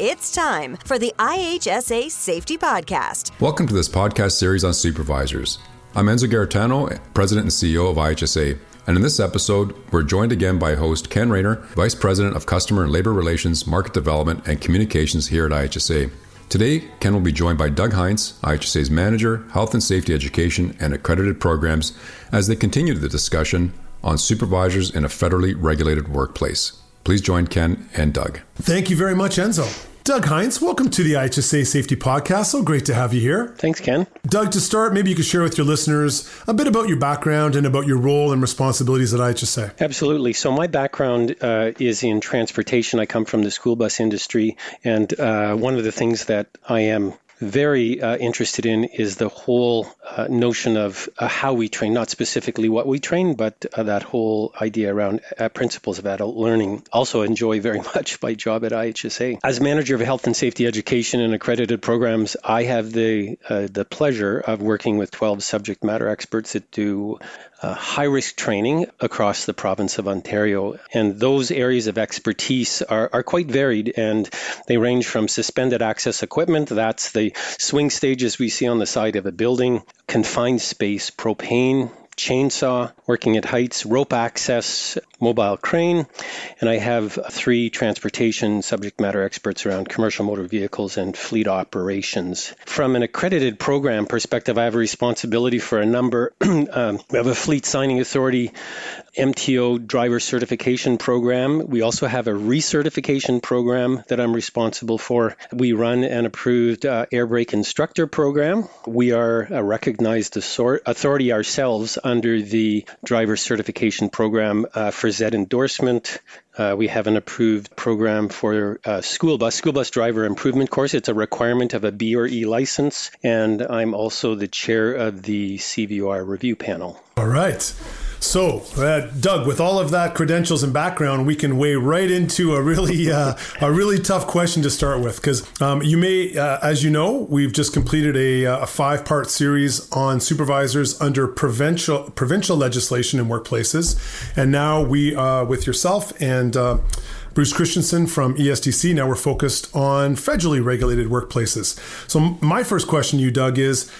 It's time for the IHSA Safety Podcast. Welcome to this podcast series on supervisors. I'm Enzo Garritano, President and CEO of IHSA. And in this episode, we're joined again by host Ken Rayner, Vice President of Customer and Labor Relations, Market Development, and Communications here at IHSA. Today, Ken will be joined by Doug Heintz, IHSA's Manager, Health and Safety Education and Accredited Programs, as they continue the discussion on supervisors in a federally regulated workplace. Please join Ken and Doug. Thank you very much, Enzo. Doug Heintz, welcome to the IHSA Safety Podcast. So great to have you here. Thanks, Ken. Doug, to start, maybe you could share with your listeners a bit about your background and about your role and responsibilities at IHSA. Absolutely. So, my background uh, is in transportation. I come from the school bus industry, and uh, one of the things that I am very uh, interested in is the whole uh, notion of uh, how we train, not specifically what we train, but uh, that whole idea around uh, principles of adult learning. Also, enjoy very much my job at IHSA. As manager of health and safety education and accredited programs, I have the uh, the pleasure of working with 12 subject matter experts that do uh, high risk training across the province of Ontario. And those areas of expertise are, are quite varied and they range from suspended access equipment, that's the swing stages we see on the side of a building, confined space, propane, chainsaw, working at heights, rope access, mobile crane, and I have three transportation subject matter experts around commercial motor vehicles and fleet operations. From an accredited program perspective, I have a responsibility for a number. um, we have a fleet signing authority, MTO driver certification program. We also have a recertification program that I'm responsible for. We run an approved uh, air brake instructor program. We are a recognized authority ourselves under the driver certification program uh, for Z endorsement. Uh, we have an approved program for uh, school bus, school bus driver improvement course. It's a requirement of a B or E license, and I'm also the chair of the CVR review panel. All right. So, uh, Doug, with all of that credentials and background, we can weigh right into a really uh, a really tough question to start with because um, you may, uh, as you know, we've just completed a, uh, a five part series on supervisors under provincial provincial legislation in workplaces, and now we, uh, with yourself and uh, Bruce Christensen from ESDC. Now we're focused on federally regulated workplaces. So, my first question to you, Doug, is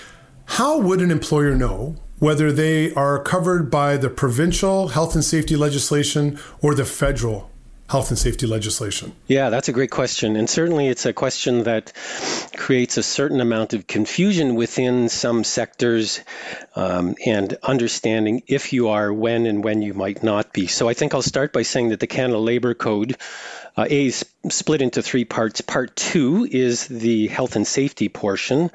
how would an employer know whether they are covered by the provincial health and safety legislation or the federal health and safety legislation? Yeah, that's a great question. And certainly it's a question that creates a certain amount of confusion within some sectors um, and understanding if you are, when, and when you might not be. So I think I'll start by saying that the Canada Labour Code uh, A is split into three parts. Part two is the health and safety portion,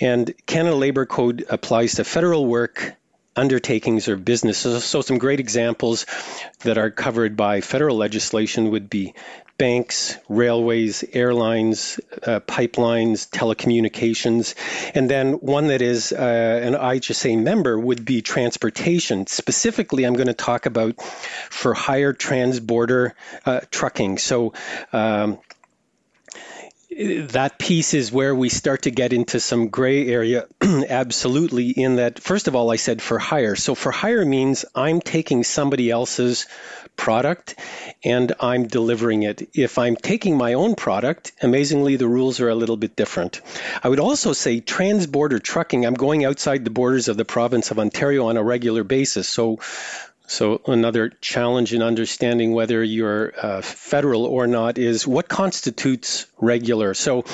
and Canada Labour Code applies to federal work undertakings or businesses. So, some great examples that are covered by federal legislation would be banks, railways, airlines, uh, pipelines, telecommunications. And then one that is uh, an IHSA member would be transportation. Specifically, I'm going to talk about for hire transborder uh, trucking. So, um, that piece is where we start to get into some gray area absolutely in that first of all i said for hire. So for hire means i'm taking somebody else's product and i'm delivering it. If i'm taking my own product amazingly the rules are a little bit different. I would also say transborder trucking. I'm going outside the borders of the province of ontario on a regular basis. So so, another challenge in understanding whether you're uh, federal or not is what constitutes regular. So,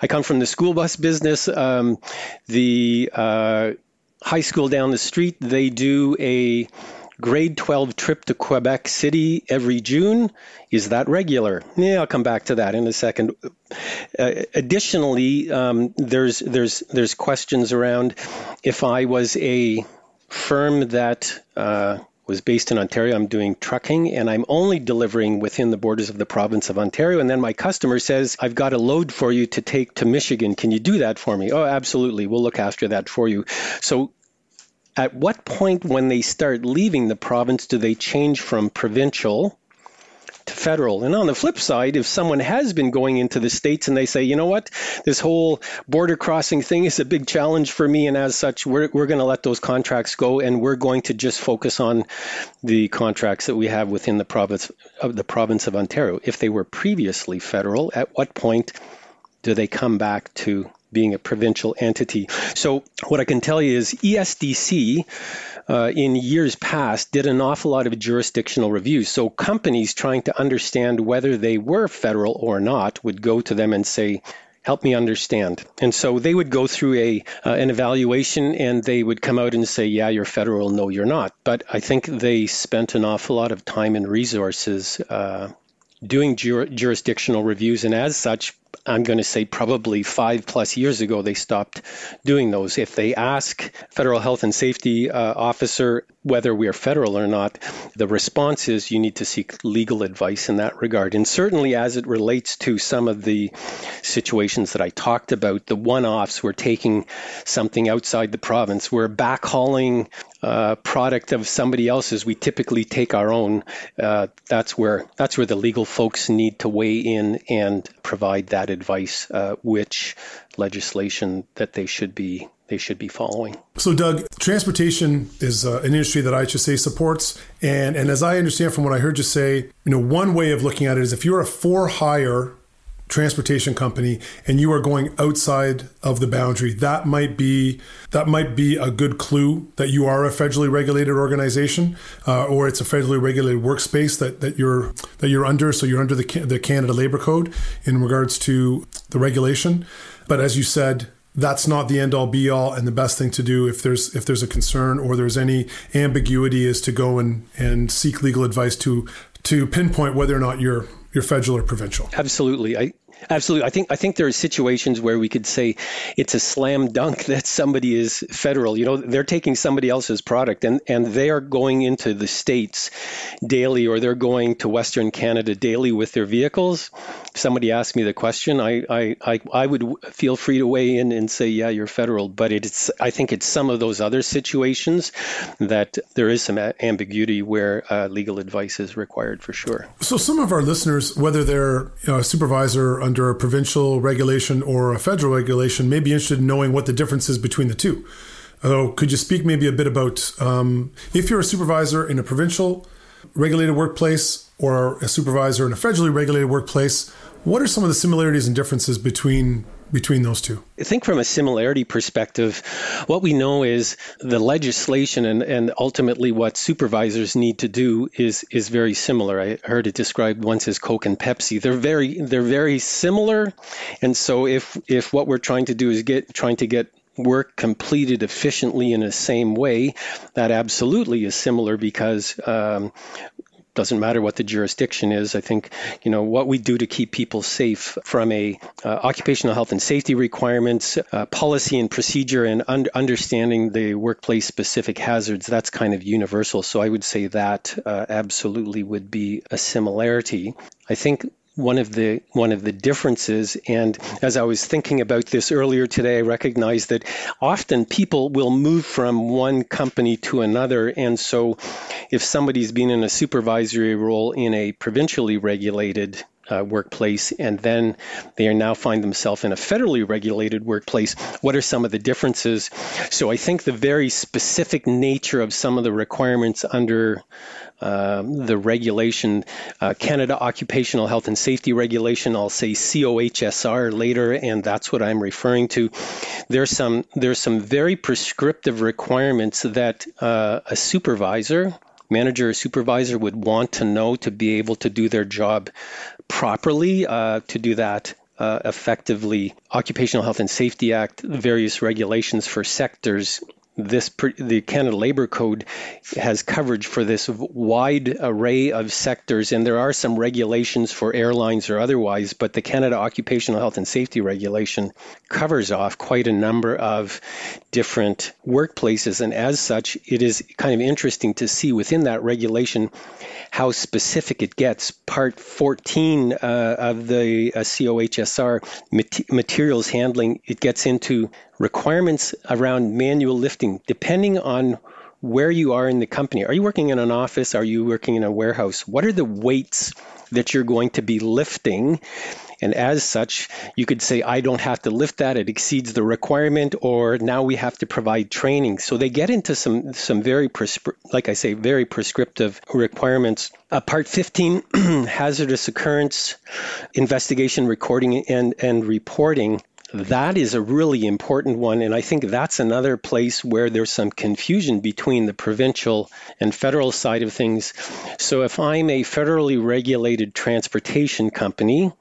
I come from the school bus business. Um, the uh, high school down the street, they do a grade 12 trip to Quebec City every June. Is that regular? Yeah, I'll come back to that in a second. Uh, additionally, um, there's there's there's questions around if I was a firm that uh, was based in Ontario. I'm doing trucking and I'm only delivering within the borders of the province of Ontario. And then my customer says, I've got a load for you to take to Michigan. Can you do that for me? Oh, absolutely. We'll look after that for you. So, at what point when they start leaving the province do they change from provincial federal. And on the flip side, if someone has been going into the states and they say, you know what, this whole border crossing thing is a big challenge for me, and as such, we're, we're going to let those contracts go and we're going to just focus on the contracts that we have within the province of the province of Ontario. If they were previously federal, at what point do they come back to being a provincial entity? So, what I can tell you is ESDC. Uh, in years past, did an awful lot of jurisdictional reviews. So companies trying to understand whether they were federal or not would go to them and say, help me understand. And so they would go through a uh, an evaluation and they would come out and say, yeah, you're federal, no, you're not. But I think they spent an awful lot of time and resources uh, doing jur- jurisdictional reviews, and as such, I'm going to say probably five plus years ago, they stopped doing those. If they ask federal health and safety uh, officer whether we are federal or not, the response is you need to seek legal advice in that regard. And certainly as it relates to some of the situations that I talked about, the one offs, we're taking something outside the province, we're backhauling uh, product of somebody else's. We typically take our own. Uh, that's where that's where the legal folks need to weigh in and provide that advice, uh, which legislation that they should be they should be following. So, Doug, transportation is uh, an industry that IHSA supports, and and as I understand from what I heard you say, you know, one way of looking at it is if you're a for hire transportation company and you are going outside of the boundary that might be that might be a good clue that you are a federally regulated organization uh, or it's a federally regulated workspace that, that you're that you're under. So you're under the, the Canada Labor Code in regards to the regulation. But as you said that's not the end all be all and the best thing to do if there's if there's a concern or there's any ambiguity is to go and and seek legal advice to to pinpoint whether or not you're you're federal or provincial. Absolutely. I Absolutely. I think I think there are situations where we could say it's a slam dunk that somebody is federal. You know, they're taking somebody else's product and, and they are going into the States daily or they're going to Western Canada daily with their vehicles. Somebody asked me the question, I, I, I, I would feel free to weigh in and say, yeah, you're federal. But it's I think it's some of those other situations that there is some ambiguity where uh, legal advice is required for sure. So some of our listeners, whether they're you know, a supervisor under a provincial regulation or a federal regulation may be interested in knowing what the difference is between the two. Although, could you speak maybe a bit about um, if you're a supervisor in a provincial regulated workplace or a supervisor in a federally regulated workplace, what are some of the similarities and differences between between those two? I think from a similarity perspective, what we know is the legislation and, and ultimately what supervisors need to do is is very similar. I heard it described once as Coke and Pepsi. They're very they're very similar, and so if if what we're trying to do is get trying to get work completed efficiently in the same way, that absolutely is similar because um, doesn't matter what the jurisdiction is. I think you know what we do to keep people safe from a uh, occupational health and safety requirements, uh, policy and procedure, and un- understanding the workplace specific hazards. That's kind of universal. So I would say that uh, absolutely would be a similarity. I think one of the one of the differences. And as i was thinking about this earlier today i recognized that often people will move from one company to another. And so if somebody's been in a supervisory role in a provincially regulated uh, workplace and then they are now find themselves in a federally regulated workplace what are some of the differences so i think the very specific nature of some of the requirements under um, the regulation, uh, Canada Occupational Health and Safety Regulation. I'll say COHSR later, and that's what I'm referring to. There's some there's some very prescriptive requirements that uh, a supervisor, manager, or supervisor would want to know to be able to do their job properly. Uh, to do that uh, effectively. Occupational Health and Safety Act, various regulations for sectors this the Canada Labor Code has coverage for this wide array of sectors, and there are some regulations for airlines or otherwise, but the Canada Occupational Health and Safety Regulation covers off quite a number of different workplaces, and as such, it is kind of interesting to see within that regulation how specific it gets. Part 14 uh, of the uh, COHSR mat- materials handling, it gets into requirements around manual lifting, depending on where you are in the company. Are you working in an office? Are you working in a warehouse? What are the weights that you're going to be lifting. And as such, you could say, I don't have to lift that, it exceeds the requirement, or now we have to provide training. So they get into some, some very, prescri- like I say, very prescriptive requirements. Uh, part 15, hazardous occurrence, investigation, recording, and, and reporting that is a really important one. And I think that's another place where there's some confusion between the provincial and federal side of things. So if I'm a federally regulated transportation company,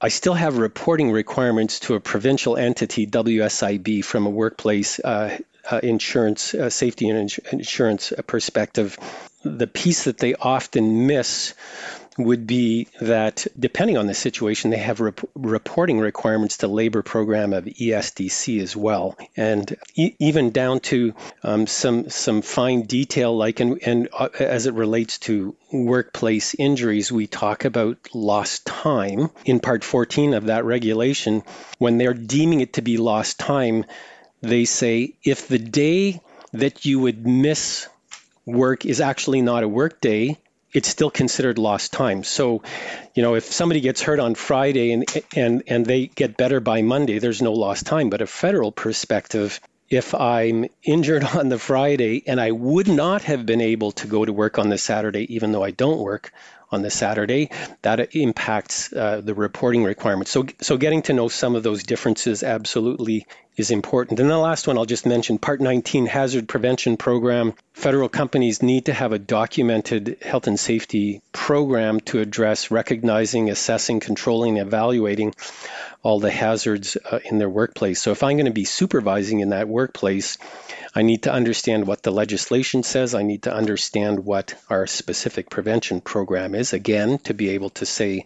I still have reporting requirements to a provincial entity, WSIB, from a workplace uh, uh, insurance, uh, safety and ins- insurance perspective. The piece that they often miss would be that depending on the situation, they have rep- reporting requirements to labor program of ESDC as well, and e- even down to um, some some fine detail, like and and uh, as it relates to workplace injuries, we talk about lost time in Part 14 of that regulation. When they're deeming it to be lost time, they say if the day that you would miss work is actually not a work day it's still considered lost time. So, you know, if somebody gets hurt on Friday and and and they get better by Monday, there's no lost time. But a federal perspective, if I'm injured on the Friday and I would not have been able to go to work on the Saturday, even though I don't work on the Saturday, that impacts uh, the reporting requirements. So, so getting to know some of those differences absolutely is important. And the last one I'll just mention Part 19 Hazard Prevention Program. Federal companies need to have a documented health and safety program to address recognizing, assessing, controlling, evaluating all the hazards uh, in their workplace. So if I'm going to be supervising in that workplace, I need to understand what the legislation says. I need to understand what our specific prevention program is, again, to be able to say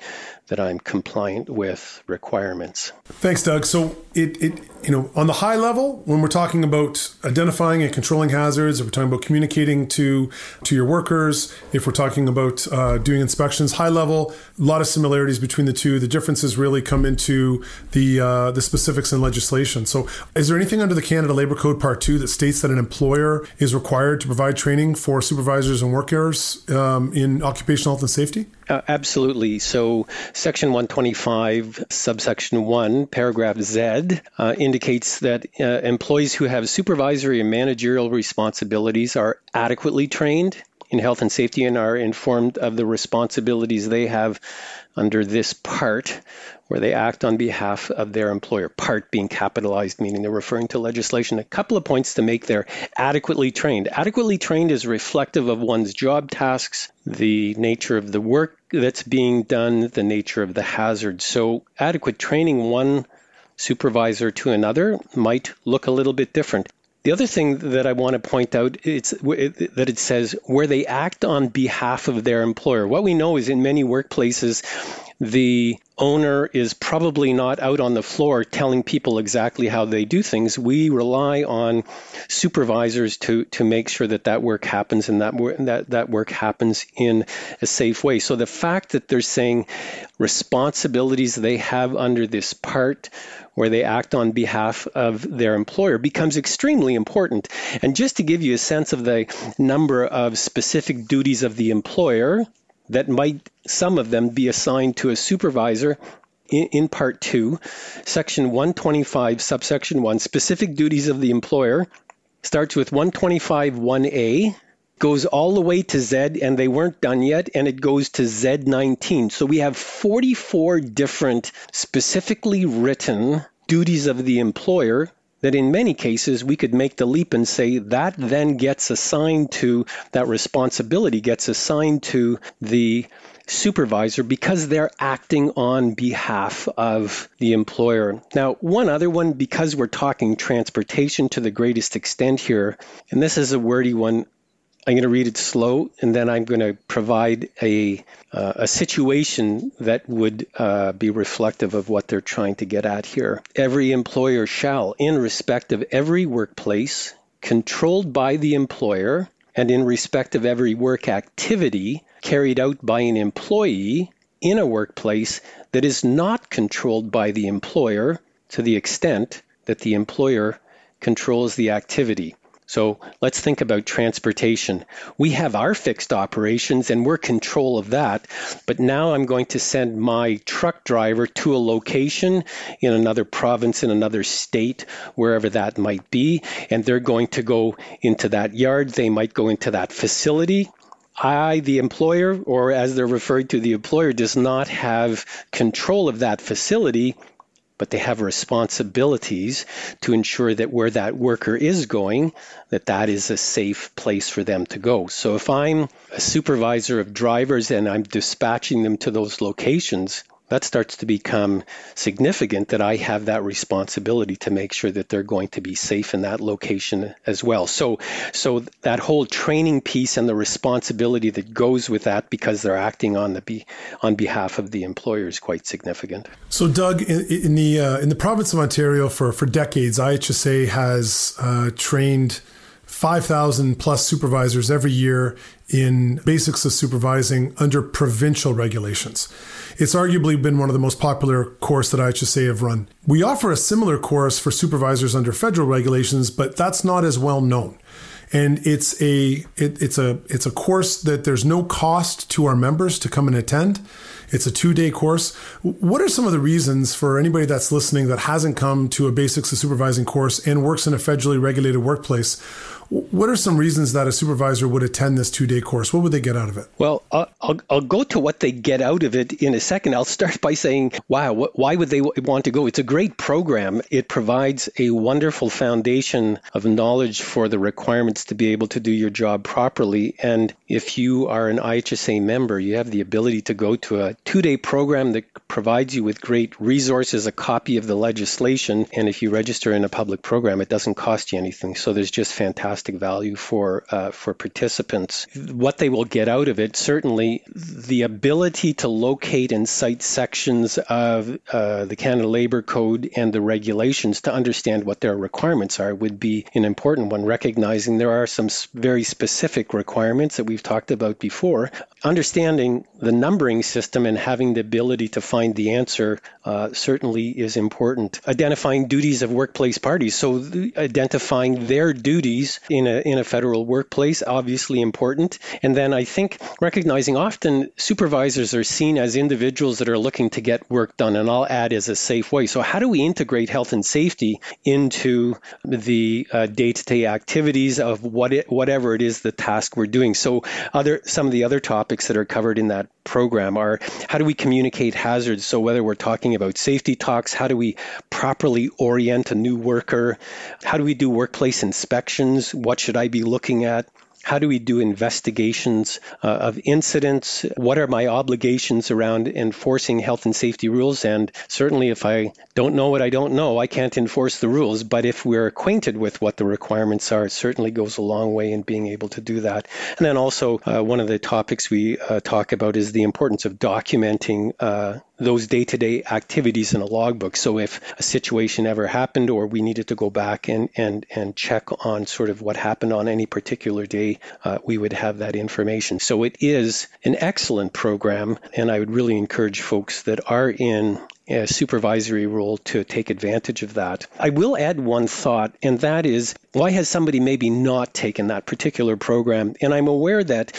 that I'm compliant with requirements. Thanks, Doug. So it, it you know, on the high level, when we're talking about identifying and controlling hazards, if we're talking about communicating to to your workers, if we're talking about uh, doing inspections, high level, a lot of similarities between the two. The differences really come into the uh, the specifics in legislation. So, is there anything under the Canada Labor Code Part Two that states that an employer is required to provide training for supervisors and workers um, in occupational health and safety? Uh, absolutely. So, Section 125, subsection 1, paragraph Z, uh, indicates that uh, employees who have supervisory and managerial responsibilities are adequately trained in health and safety and are informed of the responsibilities they have under this part where they act on behalf of their employer. Part being capitalized, meaning they're referring to legislation. A couple of points to make there. Adequately trained. Adequately trained is reflective of one's job tasks, the nature of the work that's being done, the nature of the hazard. So, adequate training one supervisor to another might look a little bit different. The other thing that I want to point out is that it says where they act on behalf of their employer. What we know is in many workplaces, the owner is probably not out on the floor telling people exactly how they do things. We rely on supervisors to to make sure that that work happens and that that that work happens in a safe way. So the fact that they're saying responsibilities they have under this part where they act on behalf of their employer becomes extremely important. And just to give you a sense of the number of specific duties of the employer, that might, some of them, be assigned to a supervisor in, Part 2, Section 125, subsection 1, specific duties of the employer, starts with 125 1A, goes all the way to Z, and they weren't done yet, and it goes to Z19. So we have 44 different specifically written duties of the employer that in many cases we could make the leap and say that then gets assigned to that responsibility gets assigned to the supervisor because they're acting on behalf of the employer. Now, one other one, because we're talking transportation to the greatest extent here, and this is a wordy one, I'm going to read it slow, and then I'm going to provide a, uh, a situation that would uh, be reflective of what they're trying to get at here. Every employer shall, in respect of every workplace controlled by the employer, and in respect of every work activity carried out by an employee in a workplace that is not controlled by the employer to the extent that the employer controls the activity. So let's think about transportation. We have our fixed operations and we're control of that. But now I'm going to send my truck driver to a location in another province, in another state, wherever that might be. And they're going to go into that yard. They might go into that facility. I, the employer, or as they're referred to, the employer does not have control of that facility but they have responsibilities to ensure that where that worker is going that that is a safe place for them to go. So if i'm a supervisor of drivers and i'm dispatching them to those locations that starts to become significant that I have that responsibility to make sure that they're going to be safe in that location as well. So, so that whole training piece and the responsibility that goes with that because they're acting on the be, on behalf of the employer is quite significant. So, Doug, in, in the uh, in the province of Ontario for for decades, IHSA has uh, trained 5,000 plus supervisors every year in basics of supervising under provincial regulations. It's arguably been one of the most popular course that I should IHSA have run. We offer a similar course for supervisors under federal regulations, but that's not as well known. And it's a it, it's a it's a course that there's no cost to our members to come and attend. It's a two day course. What are some of the reasons for anybody that's listening that hasn't come to a basics of supervising course and works in a federally regulated workplace? What are some reasons that a supervisor would attend this two day course? What would they get out of it? Well, I'll, I'll, go to what they get out of it in a second. I'll start by saying, wow, why would they want to go? It's a great program. It provides a wonderful foundation of knowledge for the requirements to be able to do your job properly. And if you are an IHSA member, you have the ability to go to a two day program that provides you with great resources, a copy of the legislation. And if you register in a public program, it doesn't cost you anything. So there's just fantastic value for uh, for participants. What they will get out of it, certainly, the ability to locate and cite sections of uh, the Canada Labour Code and the regulations to understand what their requirements are would be an important one. Recognizing there are some very specific requirements that we've talked about before, understanding the numbering system and having the ability to find the answer uh, certainly is important. Identifying duties of workplace parties, so identifying their duties in a in a federal workplace, obviously important. And then I think recognizing often supervisors are seen as individuals that are looking to get work done, and I'll add as a safe way. So how do we integrate health and safety into the uh, day-to-day activities of what it, whatever it is the task we're doing? So other some of the other topics that are covered in that program are how do we communicate hazards? So whether we're talking about safety talks, how do we properly orient a new worker? How do we do workplace inspections? What should I be looking at? How do we do investigations uh, of incidents? What are my obligations around enforcing health and safety rules? And certainly, if I don't know what I don't know, I can't enforce the rules. But if we're acquainted with what the requirements are, it certainly goes a long way in being able to do that. And then also, uh, one of the topics we uh, talk about is the importance of documenting uh, those day-to-day activities in a logbook. So if a situation ever happened or we needed to go back and and and check on sort of what happened on any particular day, uh, we would have that information. So it is an excellent program, and I would really encourage folks that are in a supervisory role to take advantage of that. I will add one thought, and that is why has somebody maybe not taken that particular program? And I'm aware that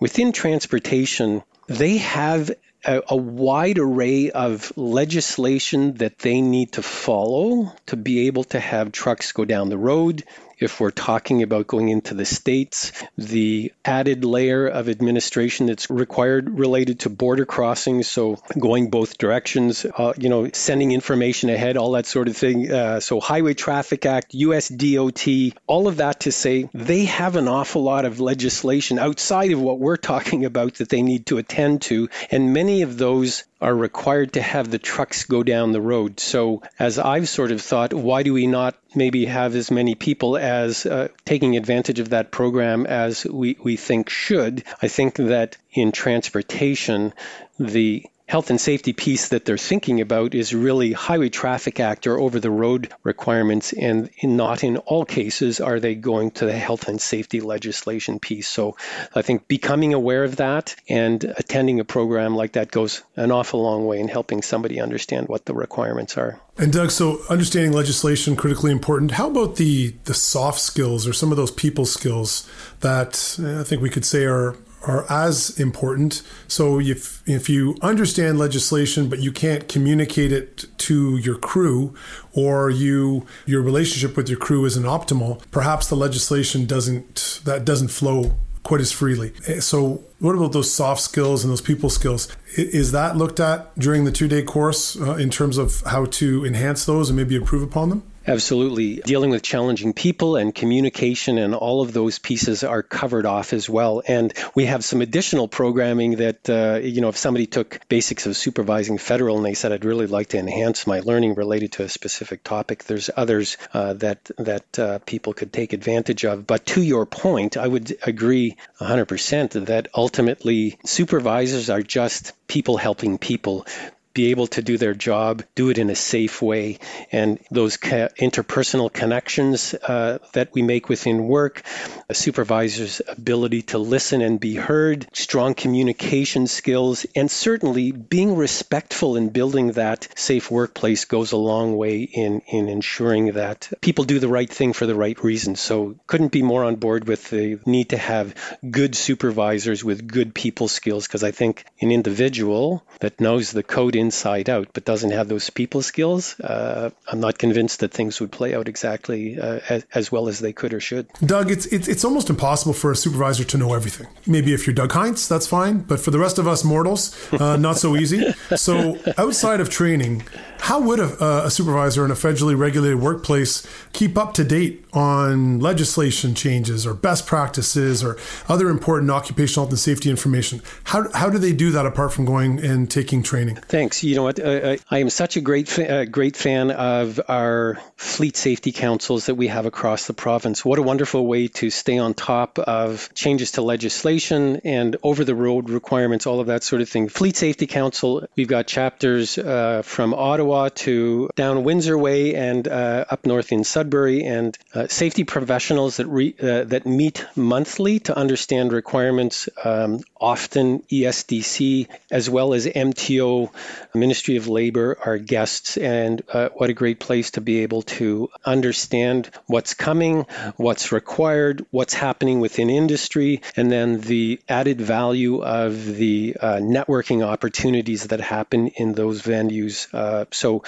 within transportation, they have a, a, wide array of legislation that they need to follow to be able to have trucks go down the road, if we're talking about going into the states, the added layer of administration that's required related to border crossings, so going both directions, uh, you know, sending information ahead, all that sort of thing. Uh, so Highway Traffic Act, US DOT, all of that to say they have an awful lot of legislation outside of what we're talking about that they need to attend to, and many of those are required to have the trucks go down the road. So, as I've sort of thought, why do we not maybe have as many people as uh, taking advantage of that program as we, we think should? I think that in transportation, the health and safety piece that they're thinking about is really Highway Traffic Act or over the road requirements, and in not in all cases are they going to the health and safety legislation piece. So I think becoming aware of that and attending a program like that goes an awful long way in helping somebody understand what the requirements are. And Doug, so understanding legislation critically important. How about the the soft skills or some of those people skills that eh, I think we could say are are as important. So if if you understand legislation but you can't communicate it to your crew or you your relationship with your crew isn't optimal, perhaps the legislation doesn't that doesn't flow quite as freely. Eh, so, what about those soft skills and those people skills? Is that looked at during the two day course uh, in terms of how to enhance those and maybe improve upon them? Absolutely. Dealing with challenging people and communication and all of those pieces are covered off as well. And we have some additional programming that, uh, you know, if somebody took basics of supervising federal and they said, I'd really like to enhance my learning related to a specific topic, there's others uh, that, that uh, people could take advantage of. But to your point, I would agree 100% that ultimately supervisors are just people helping people be able to do their job, do it in a safe way. And those ca- interpersonal connections uh, that we make within work, a supervisor's ability to listen and be heard, strong communication skills, and certainly being respectful in building that safe workplace goes a long way in, in ensuring that people do the right thing for the right reasons. So couldn't be more on board with the need to have good supervisors with good people skills because I think an individual that knows the code inside out but doesn't have those people skills, uh, I'm not convinced that things would play out exactly uh, as, as, well as they could or should. Doug, it's, it's, it's almost impossible for a supervisor to know everything. Maybe if you're Doug Heintz, that's fine. But for the rest of us mortals, uh, not so easy. So outside of training, how would a, a, supervisor in a federally regulated workplace keep up to date on legislation changes or best practices or other important occupational health and safety information? How, how do they do that apart from going and taking training? Thanks. You know what? Uh, I am such a great, fa- great fan of our fleet safety councils that we have across the province. What a wonderful way to stay on top of changes to legislation and over the road requirements, all of that sort of thing. Fleet Safety Council, we've got chapters uh, from Ottawa Ottawa to down Windsor Way and uh, up north in Sudbury, and uh, safety professionals that re, uh, that meet monthly to understand requirements. Um, often ESDC as well as MTO, Ministry of Labor, are guests, and uh, what a great place to be able to understand what's coming, what's required, what's happening within industry, and then the added value of the uh, networking opportunities that happen in those venues. Uh, so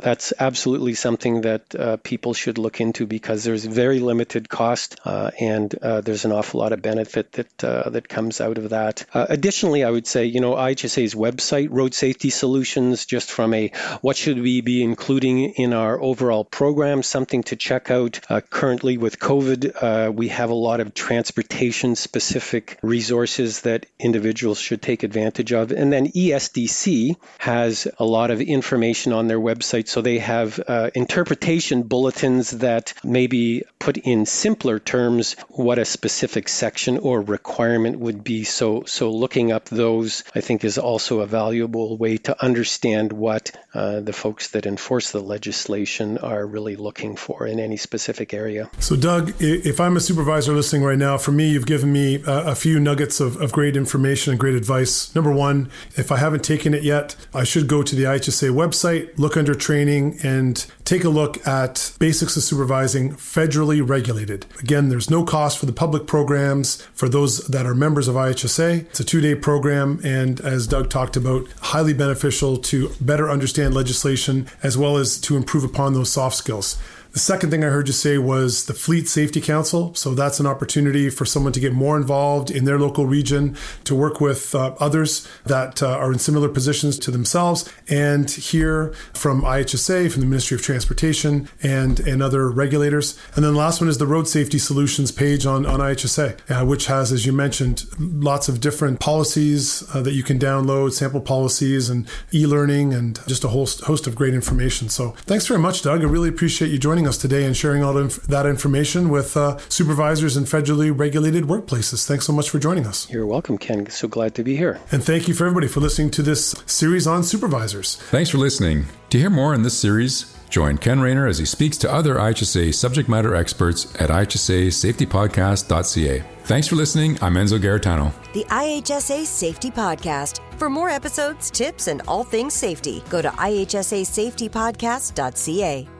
that's absolutely something that uh, people should look into because there's very limited cost uh, and uh, there's an awful lot of benefit that uh, that comes out of that. Uh, additionally, I would say you know IHSA's website, Road Safety Solutions, just from a what should we be including in our overall program, something to check out. Uh, currently with COVID, we have a lot of transportation specific resources that individuals should take advantage of, and then ESDC has a lot of information on their website so they have uh, interpretation bulletins that maybe put in simpler terms what a specific section or requirement would be. So, so looking up those, I think, is also a valuable way to understand what uh, the folks that enforce the legislation are really looking for in any specific area. So, Doug, if I'm a supervisor listening right now, for me, you've given me a, few nuggets of, of great information and great advice. Number one, if I haven't taken it yet, I should go to the IHSA website, look under training training and take a look at basics of supervising federally regulated. Again, there's no cost for the public programs for those that are members of IHSA. It's a two day program, and as Doug talked about, highly beneficial to better understand legislation as well as to improve upon those soft skills. The second thing I heard you say was the Fleet Safety Council. So that's an opportunity for someone to get more involved in their local region, to work with uh, others that uh, are in similar positions to themselves, and hear from IHSA, from the Ministry of Transportation, and, and other regulators. And then the last one is the Road Safety Solutions page on, on IHSA, uh, which has, as you mentioned, lots of different policies uh, that you can download, sample policies, and e learning, and just a whole host of great information. So thanks very much, Doug. I really appreciate you joining joining us today and sharing all that information with uh, supervisors in federally regulated workplaces. Thanks so much for joining us. You're welcome, Ken. So glad to be here. And thank you for everybody for listening to this series on supervisors. Thanks for listening. To hear more in this series, Join Ken Rayner as he speaks to other IHSA subject matter experts at IHSASafetyPodcast.ca. Thanks for listening. I'm Enzo Garritano. The IHSA Safety Podcast. For more episodes, tips, and all things safety, go to IHSASafetyPodcast.ca.